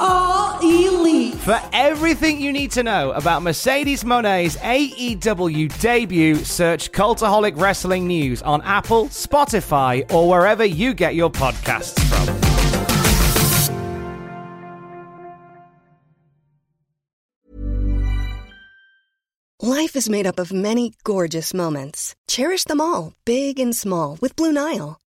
are elite. For everything you need to know about Mercedes Moné's AEW debut, search Cultaholic Wrestling News on Apple, Spotify, or wherever you get your podcasts from. Life is made up of many gorgeous moments. Cherish them all, big and small, with Blue Nile.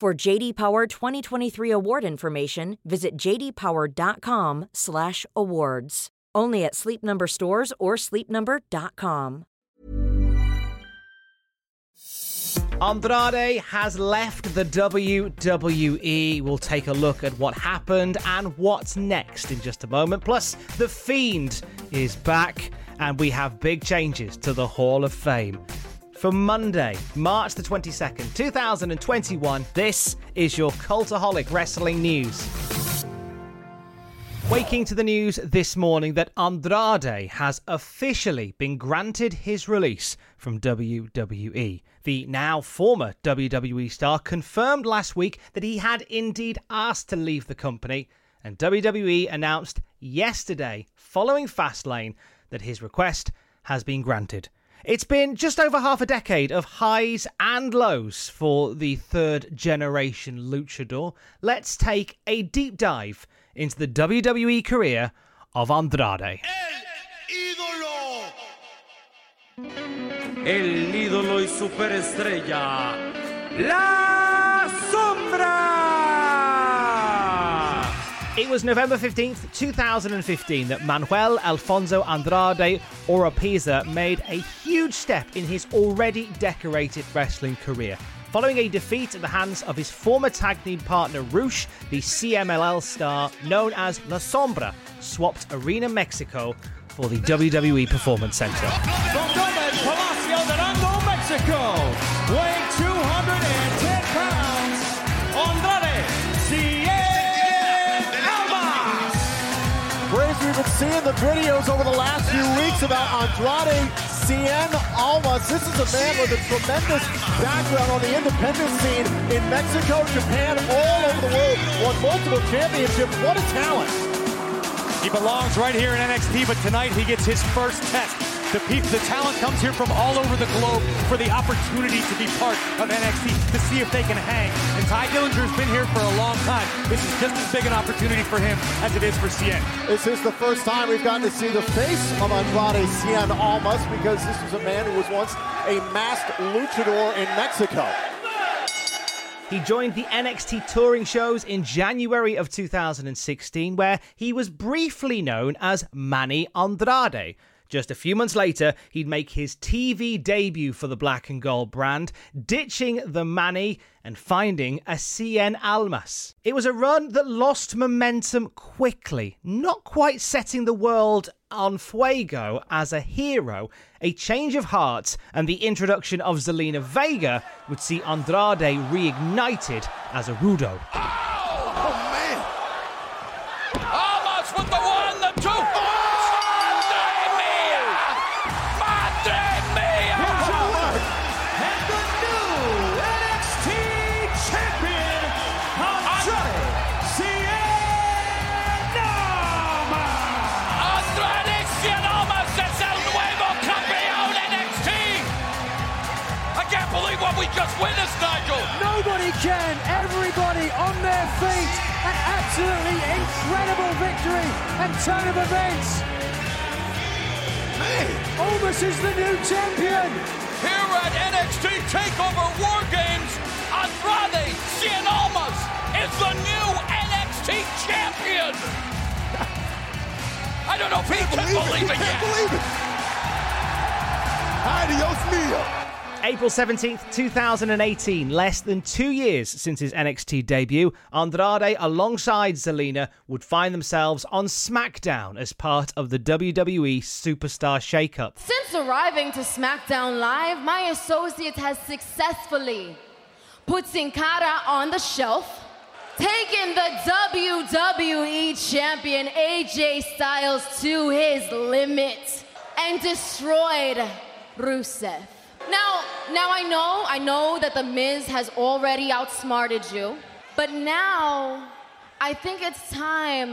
For JD Power 2023 award information, visit jdpower.com/awards. Only at Sleep Number stores or sleepnumber.com. Andrade has left the WWE. We'll take a look at what happened and what's next in just a moment. Plus, The Fiend is back, and we have big changes to the Hall of Fame. For Monday, March the 22nd, 2021, this is your Cultaholic Wrestling News. Waking to the news this morning that Andrade has officially been granted his release from WWE. The now former WWE star confirmed last week that he had indeed asked to leave the company, and WWE announced yesterday, following Fastlane, that his request has been granted. It's been just over half a decade of highs and lows for the third generation luchador. Let's take a deep dive into the WWE career of Andrade. El ídolo y superestrella, La It was November 15th, 2015 that Manuel Alfonso Andrade Oropeza made a huge step in his already decorated wrestling career. Following a defeat at the hands of his former tag team partner Rush, the CMLL star known as La Sombra swapped Arena Mexico for the WWE Performance Center. Mexico, seeing the videos over the last few weeks about Andrade Cien Almas. This is a man with a tremendous background on the independent scene in Mexico, Japan, all over the world. Won multiple championships. What a talent. He belongs right here in NXT, but tonight he gets his first test. The, pe- the talent comes here from all over the globe for the opportunity to be part of NXT to see if they can hang. And Tye Dillinger's been here for a long time. This is just as big an opportunity for him as it is for Cien. This is the first time we've gotten to see the face of Andrade Cien Almas because this was a man who was once a masked luchador in Mexico. He joined the NXT touring shows in January of 2016, where he was briefly known as Manny Andrade. Just a few months later, he'd make his TV debut for the Black and Gold brand, ditching the Manny and finding a Cien Almas. It was a run that lost momentum quickly, not quite setting the world on fuego as a hero. A change of heart and the introduction of Zelina Vega would see Andrade reignited as a Rudo. Absolutely incredible victory and turn of events. Man, Almas is the new champion. Here at NXT TakeOver War Games, Andrade Cien Almas is the new NXT champion. I don't know if he can believe it yet. believe it. Adios mio. April 17th, 2018, less than two years since his NXT debut, Andrade alongside Zelina would find themselves on SmackDown as part of the WWE Superstar Shakeup. Since arriving to SmackDown Live, my associate has successfully put Sin Cara on the shelf, taken the WWE Champion AJ Styles to his limit, and destroyed Rusev. Now, now I know, I know that The Miz has already outsmarted you, but now I think it's time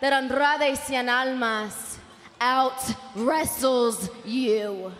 that Andrade Cien Almas out wrestles you.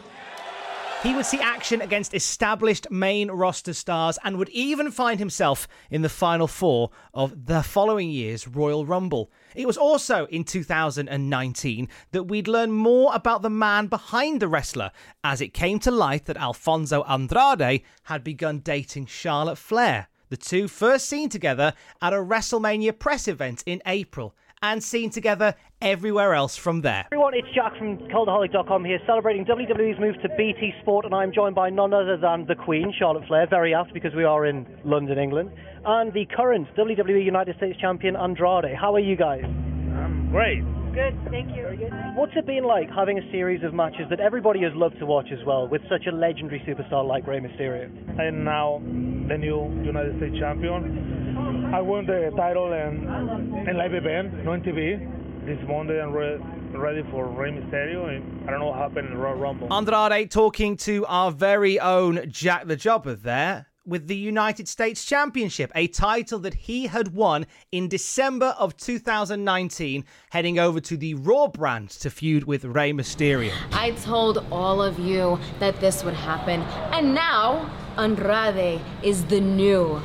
He would see action against established main roster stars and would even find himself in the final four of the following year's Royal Rumble. It was also in 2019 that we'd learn more about the man behind the wrestler as it came to light that Alfonso Andrade had begun dating Charlotte Flair. The two first seen together at a WrestleMania press event in April and seen together everywhere else from there. Everyone, it's Jack from Cultaholic.com here, celebrating WWE's move to BT Sport, and I'm joined by none other than the Queen, Charlotte Flair, very apt because we are in London, England, and the current WWE United States Champion Andrade. How are you guys? I'm great. Good, thank you. Good. What's it been like having a series of matches that everybody has loved to watch as well, with such a legendary superstar like Rey Mysterio? And now the new United States champion. I won the title in, in live event, no on TV. This Monday I'm re- ready for Rey Mysterio, and I don't know what happened in the Royal Rumble. Andrade talking to our very own Jack the Jobber there with the United States Championship, a title that he had won in December of 2019, heading over to the Raw brand to feud with Rey Mysterio. I told all of you that this would happen, and now Andrade is the new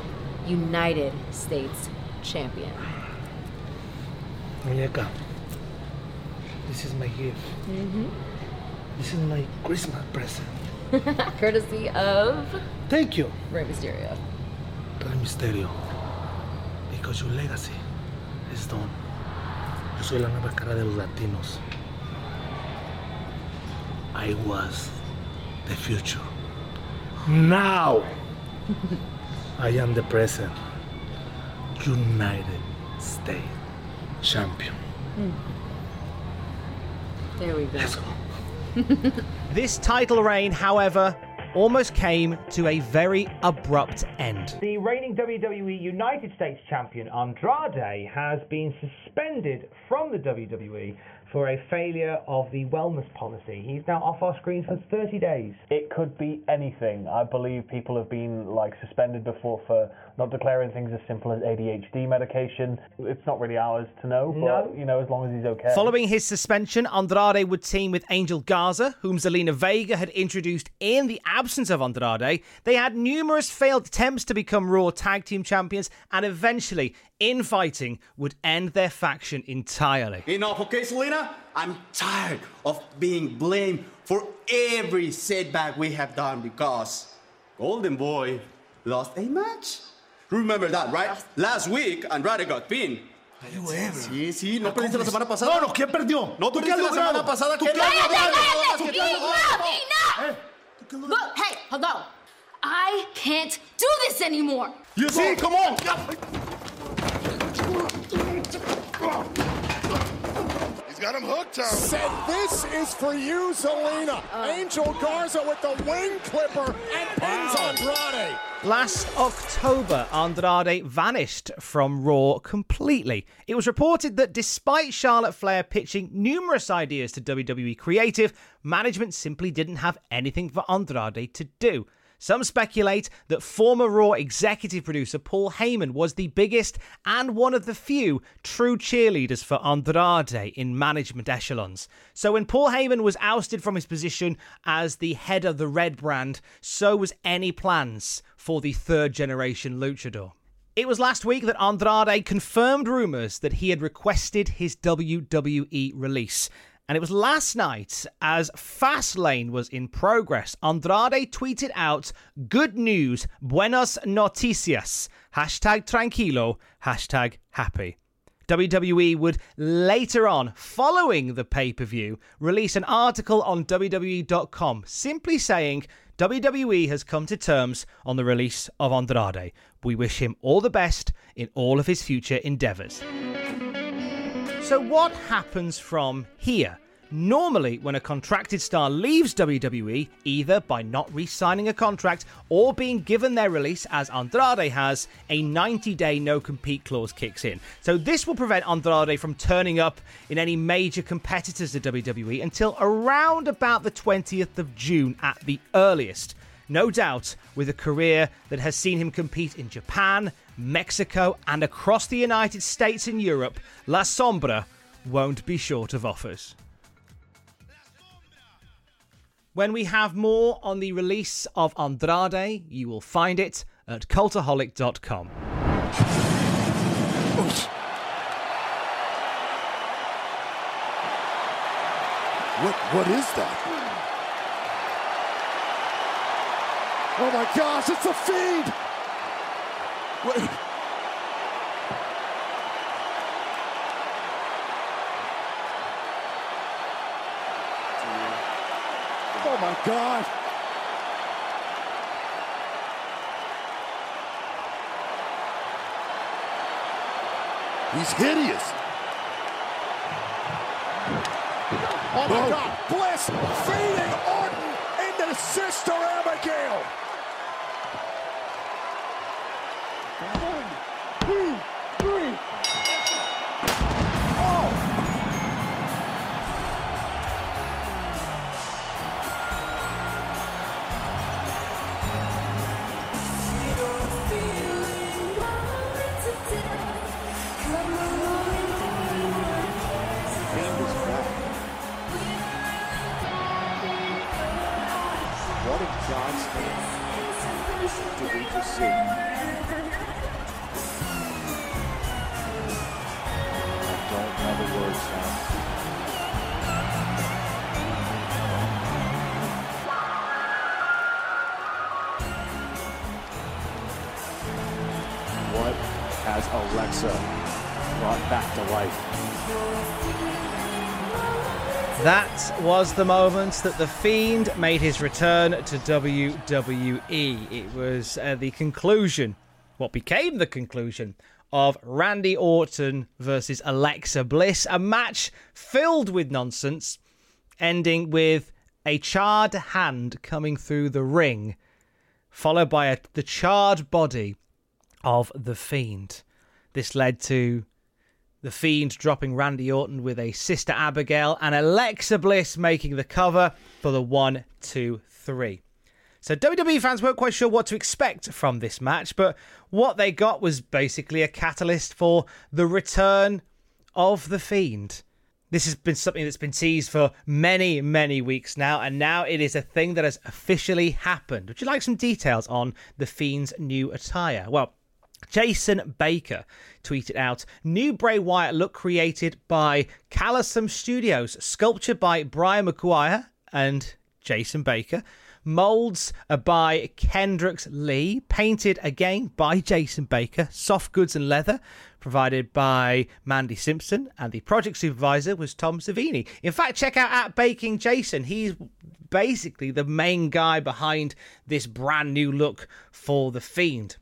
United States champion. Muñeca, this is my gift. Mm-hmm. This is my Christmas present. Courtesy of Thank you, Rey Mysterio. Rey Mysterio. Because your legacy is done. Yo soy la nueva cara de los latinos. I was the future. Now, I am the present. United States champion. Hmm. There we go. Let's go. This title reign, however, almost came to a very abrupt end. The reigning WWE United States Champion Andrade has been suspended from the WWE for a failure of the wellness policy. He's now off our screens for 30 days. It could be anything. I believe people have been like suspended before for not declaring things as simple as ADHD medication. It's not really ours to know, but No. you know, as long as he's okay. Following his suspension, Andrade would team with Angel Garza, whom Zelina Vega had introduced in the absence of Andrade. They had numerous failed attempts to become Raw Tag Team Champions, and eventually, infighting would end their faction entirely. Enough, okay, Zelina? I'm tired of being blamed for every setback we have done because Golden Boy lost a match. Remember that, right? Last week, Andrade got pinned. Sí, sí, no perdiste la semana pasada. No, no, ¿quién perdió? No ¿Tú qué perdiste has la semana logrado? pasada. ¿Tú que qué no- has Cállate, logrado? cállate! ¿Eh? Enough! Look, hey, hello. I can't do this anymore. You see, come on. He's got him hooked, Tom. Said this is for you, Zelina. Oh. Angel Garza with the wing clipper and pins Andrade. Last October, Andrade vanished from Raw completely. It was reported that despite Charlotte Flair pitching numerous ideas to WWE Creative, management simply didn't have anything for Andrade to do. Some speculate that former Raw executive producer Paul Heyman was the biggest and one of the few true cheerleaders for Andrade in management echelons. So when Paul Heyman was ousted from his position as the head of the Red brand, so was any plans for the third generation luchador. It was last week that Andrade confirmed rumours that he had requested his WWE release. And it was last night, as Fastlane was in progress, Andrade tweeted out, Good news, buenas noticias, hashtag tranquilo, hashtag happy. WWE would later on, following the pay per view, release an article on WWE.com simply saying WWE has come to terms on the release of Andrade. We wish him all the best in all of his future endeavours. So, what happens from here? Normally, when a contracted star leaves WWE, either by not re signing a contract or being given their release, as Andrade has, a 90 day no compete clause kicks in. So, this will prevent Andrade from turning up in any major competitors to WWE until around about the 20th of June at the earliest. No doubt, with a career that has seen him compete in Japan, Mexico, and across the United States and Europe, La Sombra won't be short of offers. When we have more on the release of Andrade, you will find it at cultaholic.com. What what is that? Oh my gosh, it's a feed! What? Oh my god! He's hideous. Oh my Oh. god! Bliss feeding Orton into Sister Abigail! One, two, three. What God's name did we just see? Has Alexa brought back to life? That was the moment that The Fiend made his return to WWE. It was uh, the conclusion, what became the conclusion, of Randy Orton versus Alexa Bliss, a match filled with nonsense, ending with a charred hand coming through the ring, followed by a, the charred body of The Fiend. This led to the Fiend dropping Randy Orton with a Sister Abigail, and Alexa Bliss making the cover for the 1 2 3. So WWE fans weren't quite sure what to expect from this match, but what they got was basically a catalyst for the return of The Fiend. This has been something that's been teased for many, many weeks now, and now it is a thing that has officially happened. Would you like some details on The Fiend's new attire? Well, Jason Baker tweeted out new Bray Wyatt look created by Callosum Studios, sculpture by Brian McGuire and Jason Baker, molds by Kendricks Lee, painted again by Jason Baker, soft goods and leather provided by Mandy Simpson, and the project supervisor was Tom Savini. In fact, check out at Baking Jason. He's basically the main guy behind this brand new look for The Fiend.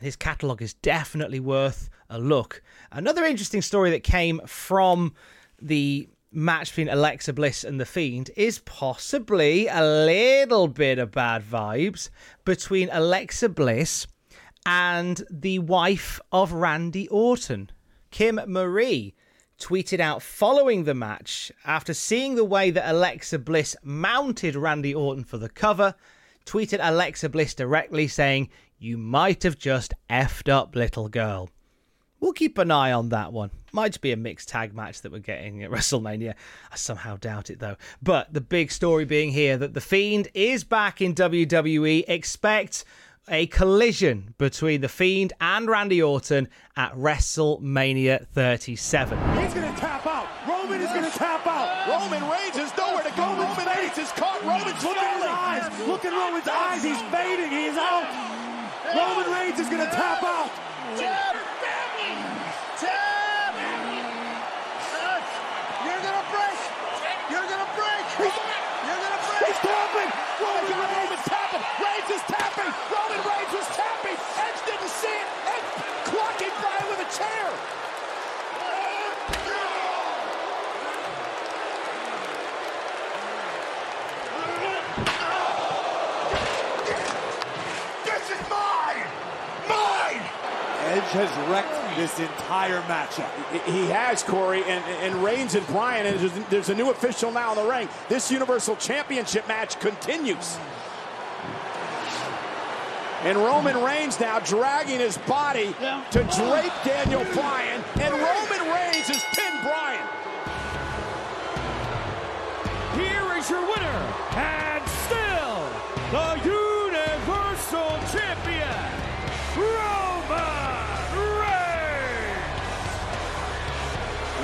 His catalogue is definitely worth a look. Another interesting story that came from the match between Alexa Bliss and The Fiend is possibly a little bit of bad vibes between Alexa Bliss and the wife of Randy Orton, Kim Marie. Tweeted out following the match after seeing the way that Alexa Bliss mounted Randy Orton for the cover, tweeted Alexa Bliss directly saying, You might have just effed up, little girl. We'll keep an eye on that one. Might be a mixed tag match that we're getting at WrestleMania. I somehow doubt it though. But the big story being here that The Fiend is back in WWE. Expect a collision between The Fiend and Randy Orton at WrestleMania 37. He's gonna tap out. Roman is gonna tap out. Roman Reigns has nowhere to go. Roman Reigns has caught Roman's Look at his eyes. Look at Roman's eyes. He's fading. He's out. Roman Reigns is going to tap out. Tap! Tap! You're gonna break! You're gonna break! You're gonna break! He's tapping. Roman Reigns. Roman's tapping! Reigns is tapping! Roman Reigns was tapping! Edge didn't see it! Edge clocking Bryan with a chair! This is mine! Mine! Edge has wrecked this entire matchup. He has, Corey, and, and Reigns and Bryan, and there's, there's a new official now in the ring. This Universal Championship match continues. And Roman Reigns now dragging his body to drape Daniel Bryan, and Roman Reigns has pinned Bryan. Here is your winner, and still the Universal Champion, Roman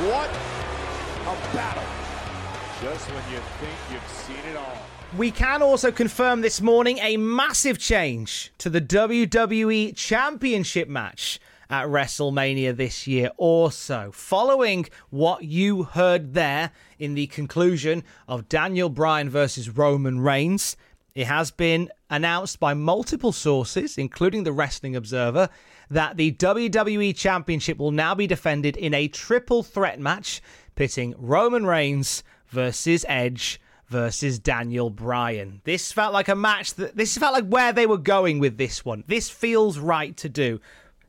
What a battle. Just when you think you've seen it all. We can also confirm this morning a massive change to the WWE Championship match at WrestleMania this year, also. Following what you heard there in the conclusion of Daniel Bryan versus Roman Reigns, it has been announced by multiple sources, including the Wrestling Observer, that the WWE Championship will now be defended in a triple threat match pitting Roman Reigns versus Edge versus Daniel Bryan. This felt like a match that this felt like where they were going with this one. This feels right to do.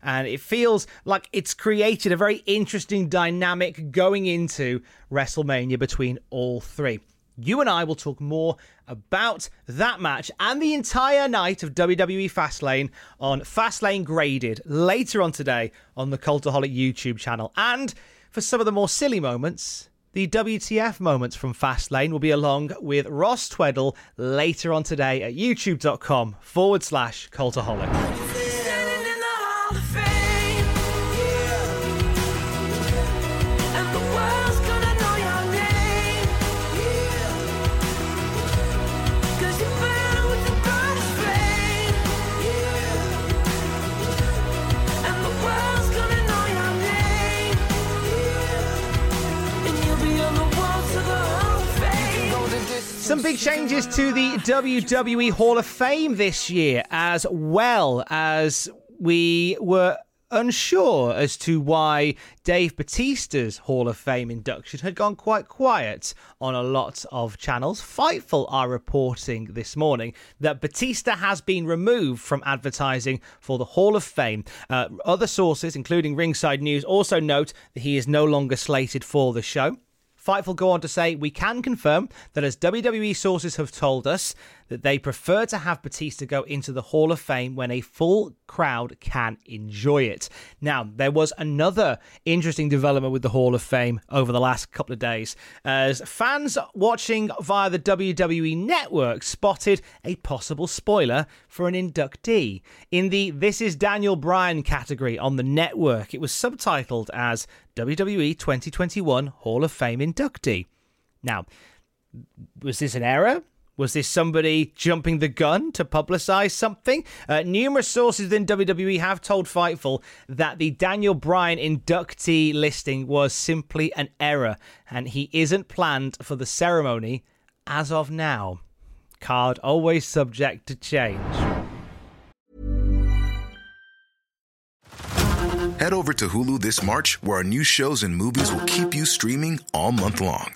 And it feels like it's created a very interesting dynamic going into WrestleMania between all three. You and I will talk more about that match and the entire night of WWE Fastlane on Fastlane Graded later on today on the Cultaholic YouTube channel. And for some of the more silly moments, the WTF moments from Fastlane will be along with Ross Tweddle later on today at youtube.com forward slash cultaholic. Some big changes to the WWE Hall of Fame this year, as well as we were unsure as to why Dave Batista's Hall of Fame induction had gone quite quiet on a lot of channels. Fightful are reporting this morning that Batista has been removed from advertising for the Hall of Fame. Uh, other sources, including Ringside News, also note that he is no longer slated for the show. Fightful go on to say, We can confirm that as WWE sources have told us, that they prefer to have Batista go into the Hall of Fame when a full crowd can enjoy it. Now, there was another interesting development with the Hall of Fame over the last couple of days, as fans watching via the WWE network spotted a possible spoiler for an inductee. In the This is Daniel Bryan category on the network, it was subtitled as WWE 2021 Hall of Fame inductee. Now, was this an error? Was this somebody jumping the gun to publicize something? Uh, numerous sources within WWE have told Fightful that the Daniel Bryan inductee listing was simply an error and he isn't planned for the ceremony as of now. Card always subject to change. Head over to Hulu this March, where our new shows and movies will keep you streaming all month long.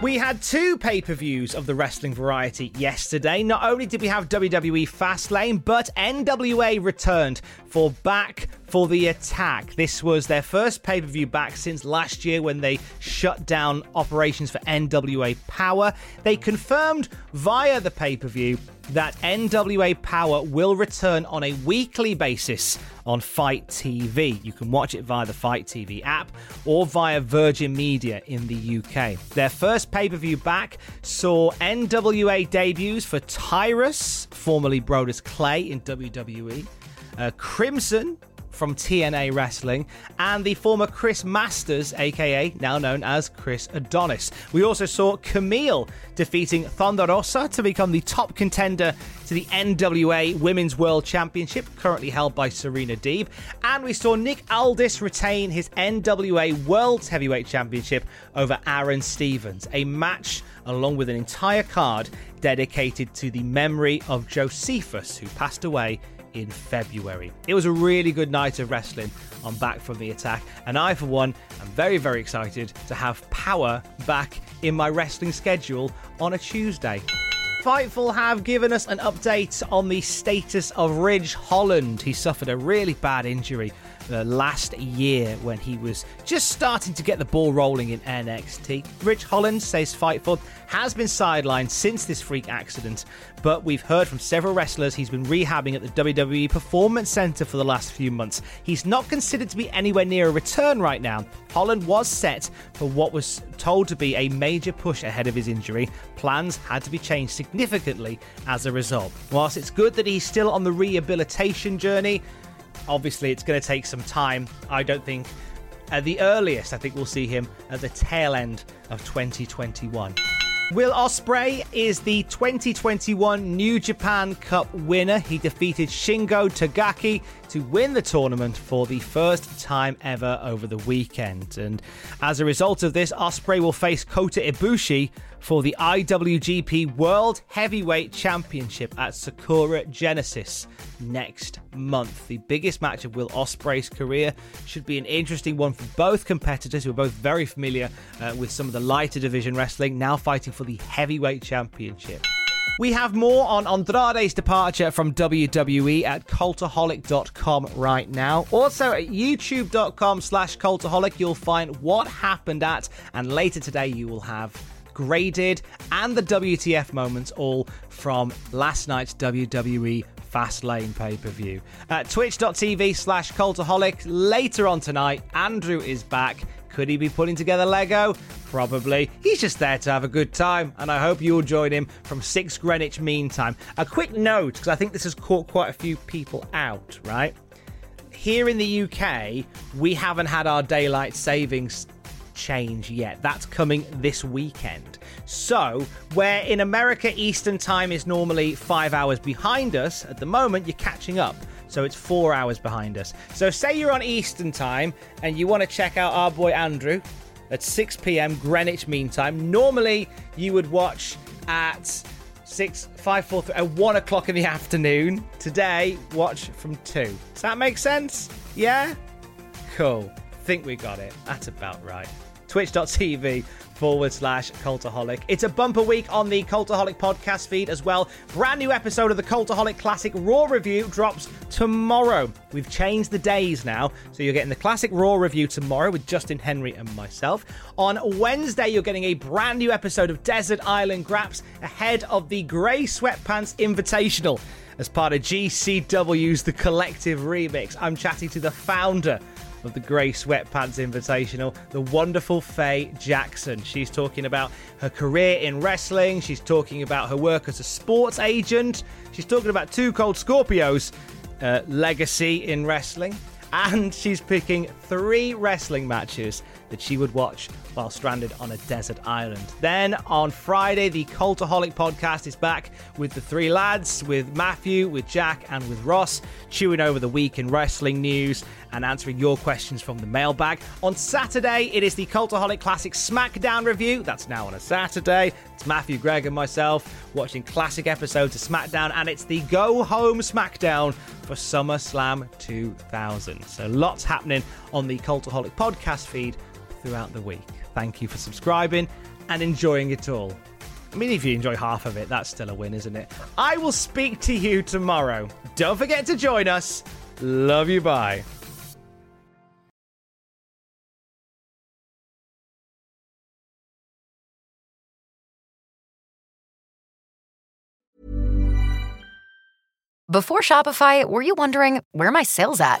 We had two pay per views of the wrestling variety yesterday. Not only did we have WWE Fastlane, but NWA returned for Back for the Attack. This was their first pay per view back since last year when they shut down operations for NWA Power. They confirmed via the pay per view that NWA Power will return on a weekly basis on FITE TV. You can watch it via the FITE TV app or via Virgin Media in the UK. Their first pay per view back saw NWA debuts for Tyrus, formerly Brodus Clay in WWE, uh, Crimson, from TNA Wrestling, and the former Chris Masters, aka now known as Chris Adonis. We also saw Kamille defeating Thunder Rosa to become the top contender to the NWA Women's World Championship, currently held by Serena Deeb. And we saw Nick Aldis retain his NWA World Heavyweight Championship over Aron Stevens, a match along with an entire card dedicated to the memory of Josephus, who passed away in February. It was a really good night of wrestling on Back from the Attack, and I, for one, am very, very excited to have Power back in my wrestling schedule on a Tuesday. Fightful have given us an update on the status of Ridge Holland. He suffered a really bad injury uh, last year when he was just starting to get the ball rolling in NXT. Ridge Holland, says Fightful, has been sidelined since this freak accident, but we've heard from several wrestlers he's been rehabbing at the WWE Performance Center for the last few months. He's not considered to be anywhere near a return right now. Holland was set for what was told to be a major push ahead of his injury. Plans had to be changed significantly as a result. Whilst it's good that he's still on the rehabilitation journey, obviously it's going to take some time. I don't think at the earliest, I think we'll see him at the tail end of 2021. Will Ospreay is the 2021 New Japan Cup winner. He defeated Shingo Takagi to win the tournament for the first time ever over the weekend. And as a result of this, Ospreay will face Kota Ibushi for the IWGP World Heavyweight Championship at Sakura Genesis next month. The biggest match of Will Ospreay's career should be an interesting one for both competitors who are both very familiar uh, with some of the lighter division wrestling, now fighting for the heavyweight championship. We have more on Andrade's departure from WWE at cultaholic.com right now. Also at youtube.com slash cultaholic, you'll find what happened at, and later today you will have graded and the WTF moments all from last night's WWE Fastlane pay per view. At twitch.tv slash cultaholic, later on tonight, Andrew is back. Could he be putting together Lego? Probably. He's just there to have a good time, and I hope you'll join him from 6 Greenwich Mean Time. A quick note, because I think this has caught quite a few people out, right? Here in the UK, we haven't had our daylight savings change yet. That's coming this weekend. So, where in America Eastern Time is normally five hours behind us, at the moment you're catching up. So it's four hours behind us. So, say you're on Eastern Time and you want to check out our boy Andrew at 6 p.m. Greenwich Mean Time. Normally, you would watch at six, five, four, three, at one o'clock in the afternoon. Today, watch from two. Does that make sense? Yeah? Cool. Think we got it. That's about right twitch.tv forward slash Cultaholic. It's a bumper week on the Cultaholic podcast feed as well. Brand new episode of the Cultaholic Classic Raw review drops tomorrow. We've changed the days now, so you're getting the Classic Raw review tomorrow with Justin Henry and myself. On Wednesday, you're getting a brand new episode of Desert Island Graps ahead of the Grey Sweatpants Invitational as part of GCW's The Collective Remix. I'm chatting to the founder of the Grey Sweatpants Invitational, the wonderful Faye Jackson. She's talking about her career in wrestling, she's talking about her work as a sports agent, she's talking about Too Cold Scorpio's uh, legacy in wrestling, and she's picking three wrestling matches that she would watch while stranded on a desert island. Then on Friday, the Cultaholic podcast is back with the three lads, with Matthew, with Jack, and with Ross, chewing over the week in wrestling news and answering your questions from the mailbag. On Saturday, it is the Cultaholic Classic SmackDown review. That's now on a Saturday. It's Matthew, Greg, and myself watching classic episodes of SmackDown, and it's the Go Home SmackDown for SummerSlam 2000. So lots happening on the Cultaholic podcast feed throughout the week. Thank you for subscribing and enjoying it all. I mean, if you enjoy half of it, that's still a win, isn't it? I will speak to you tomorrow. Don't forget to join us. Love you. Bye. Before Shopify, were you wondering where my sales at?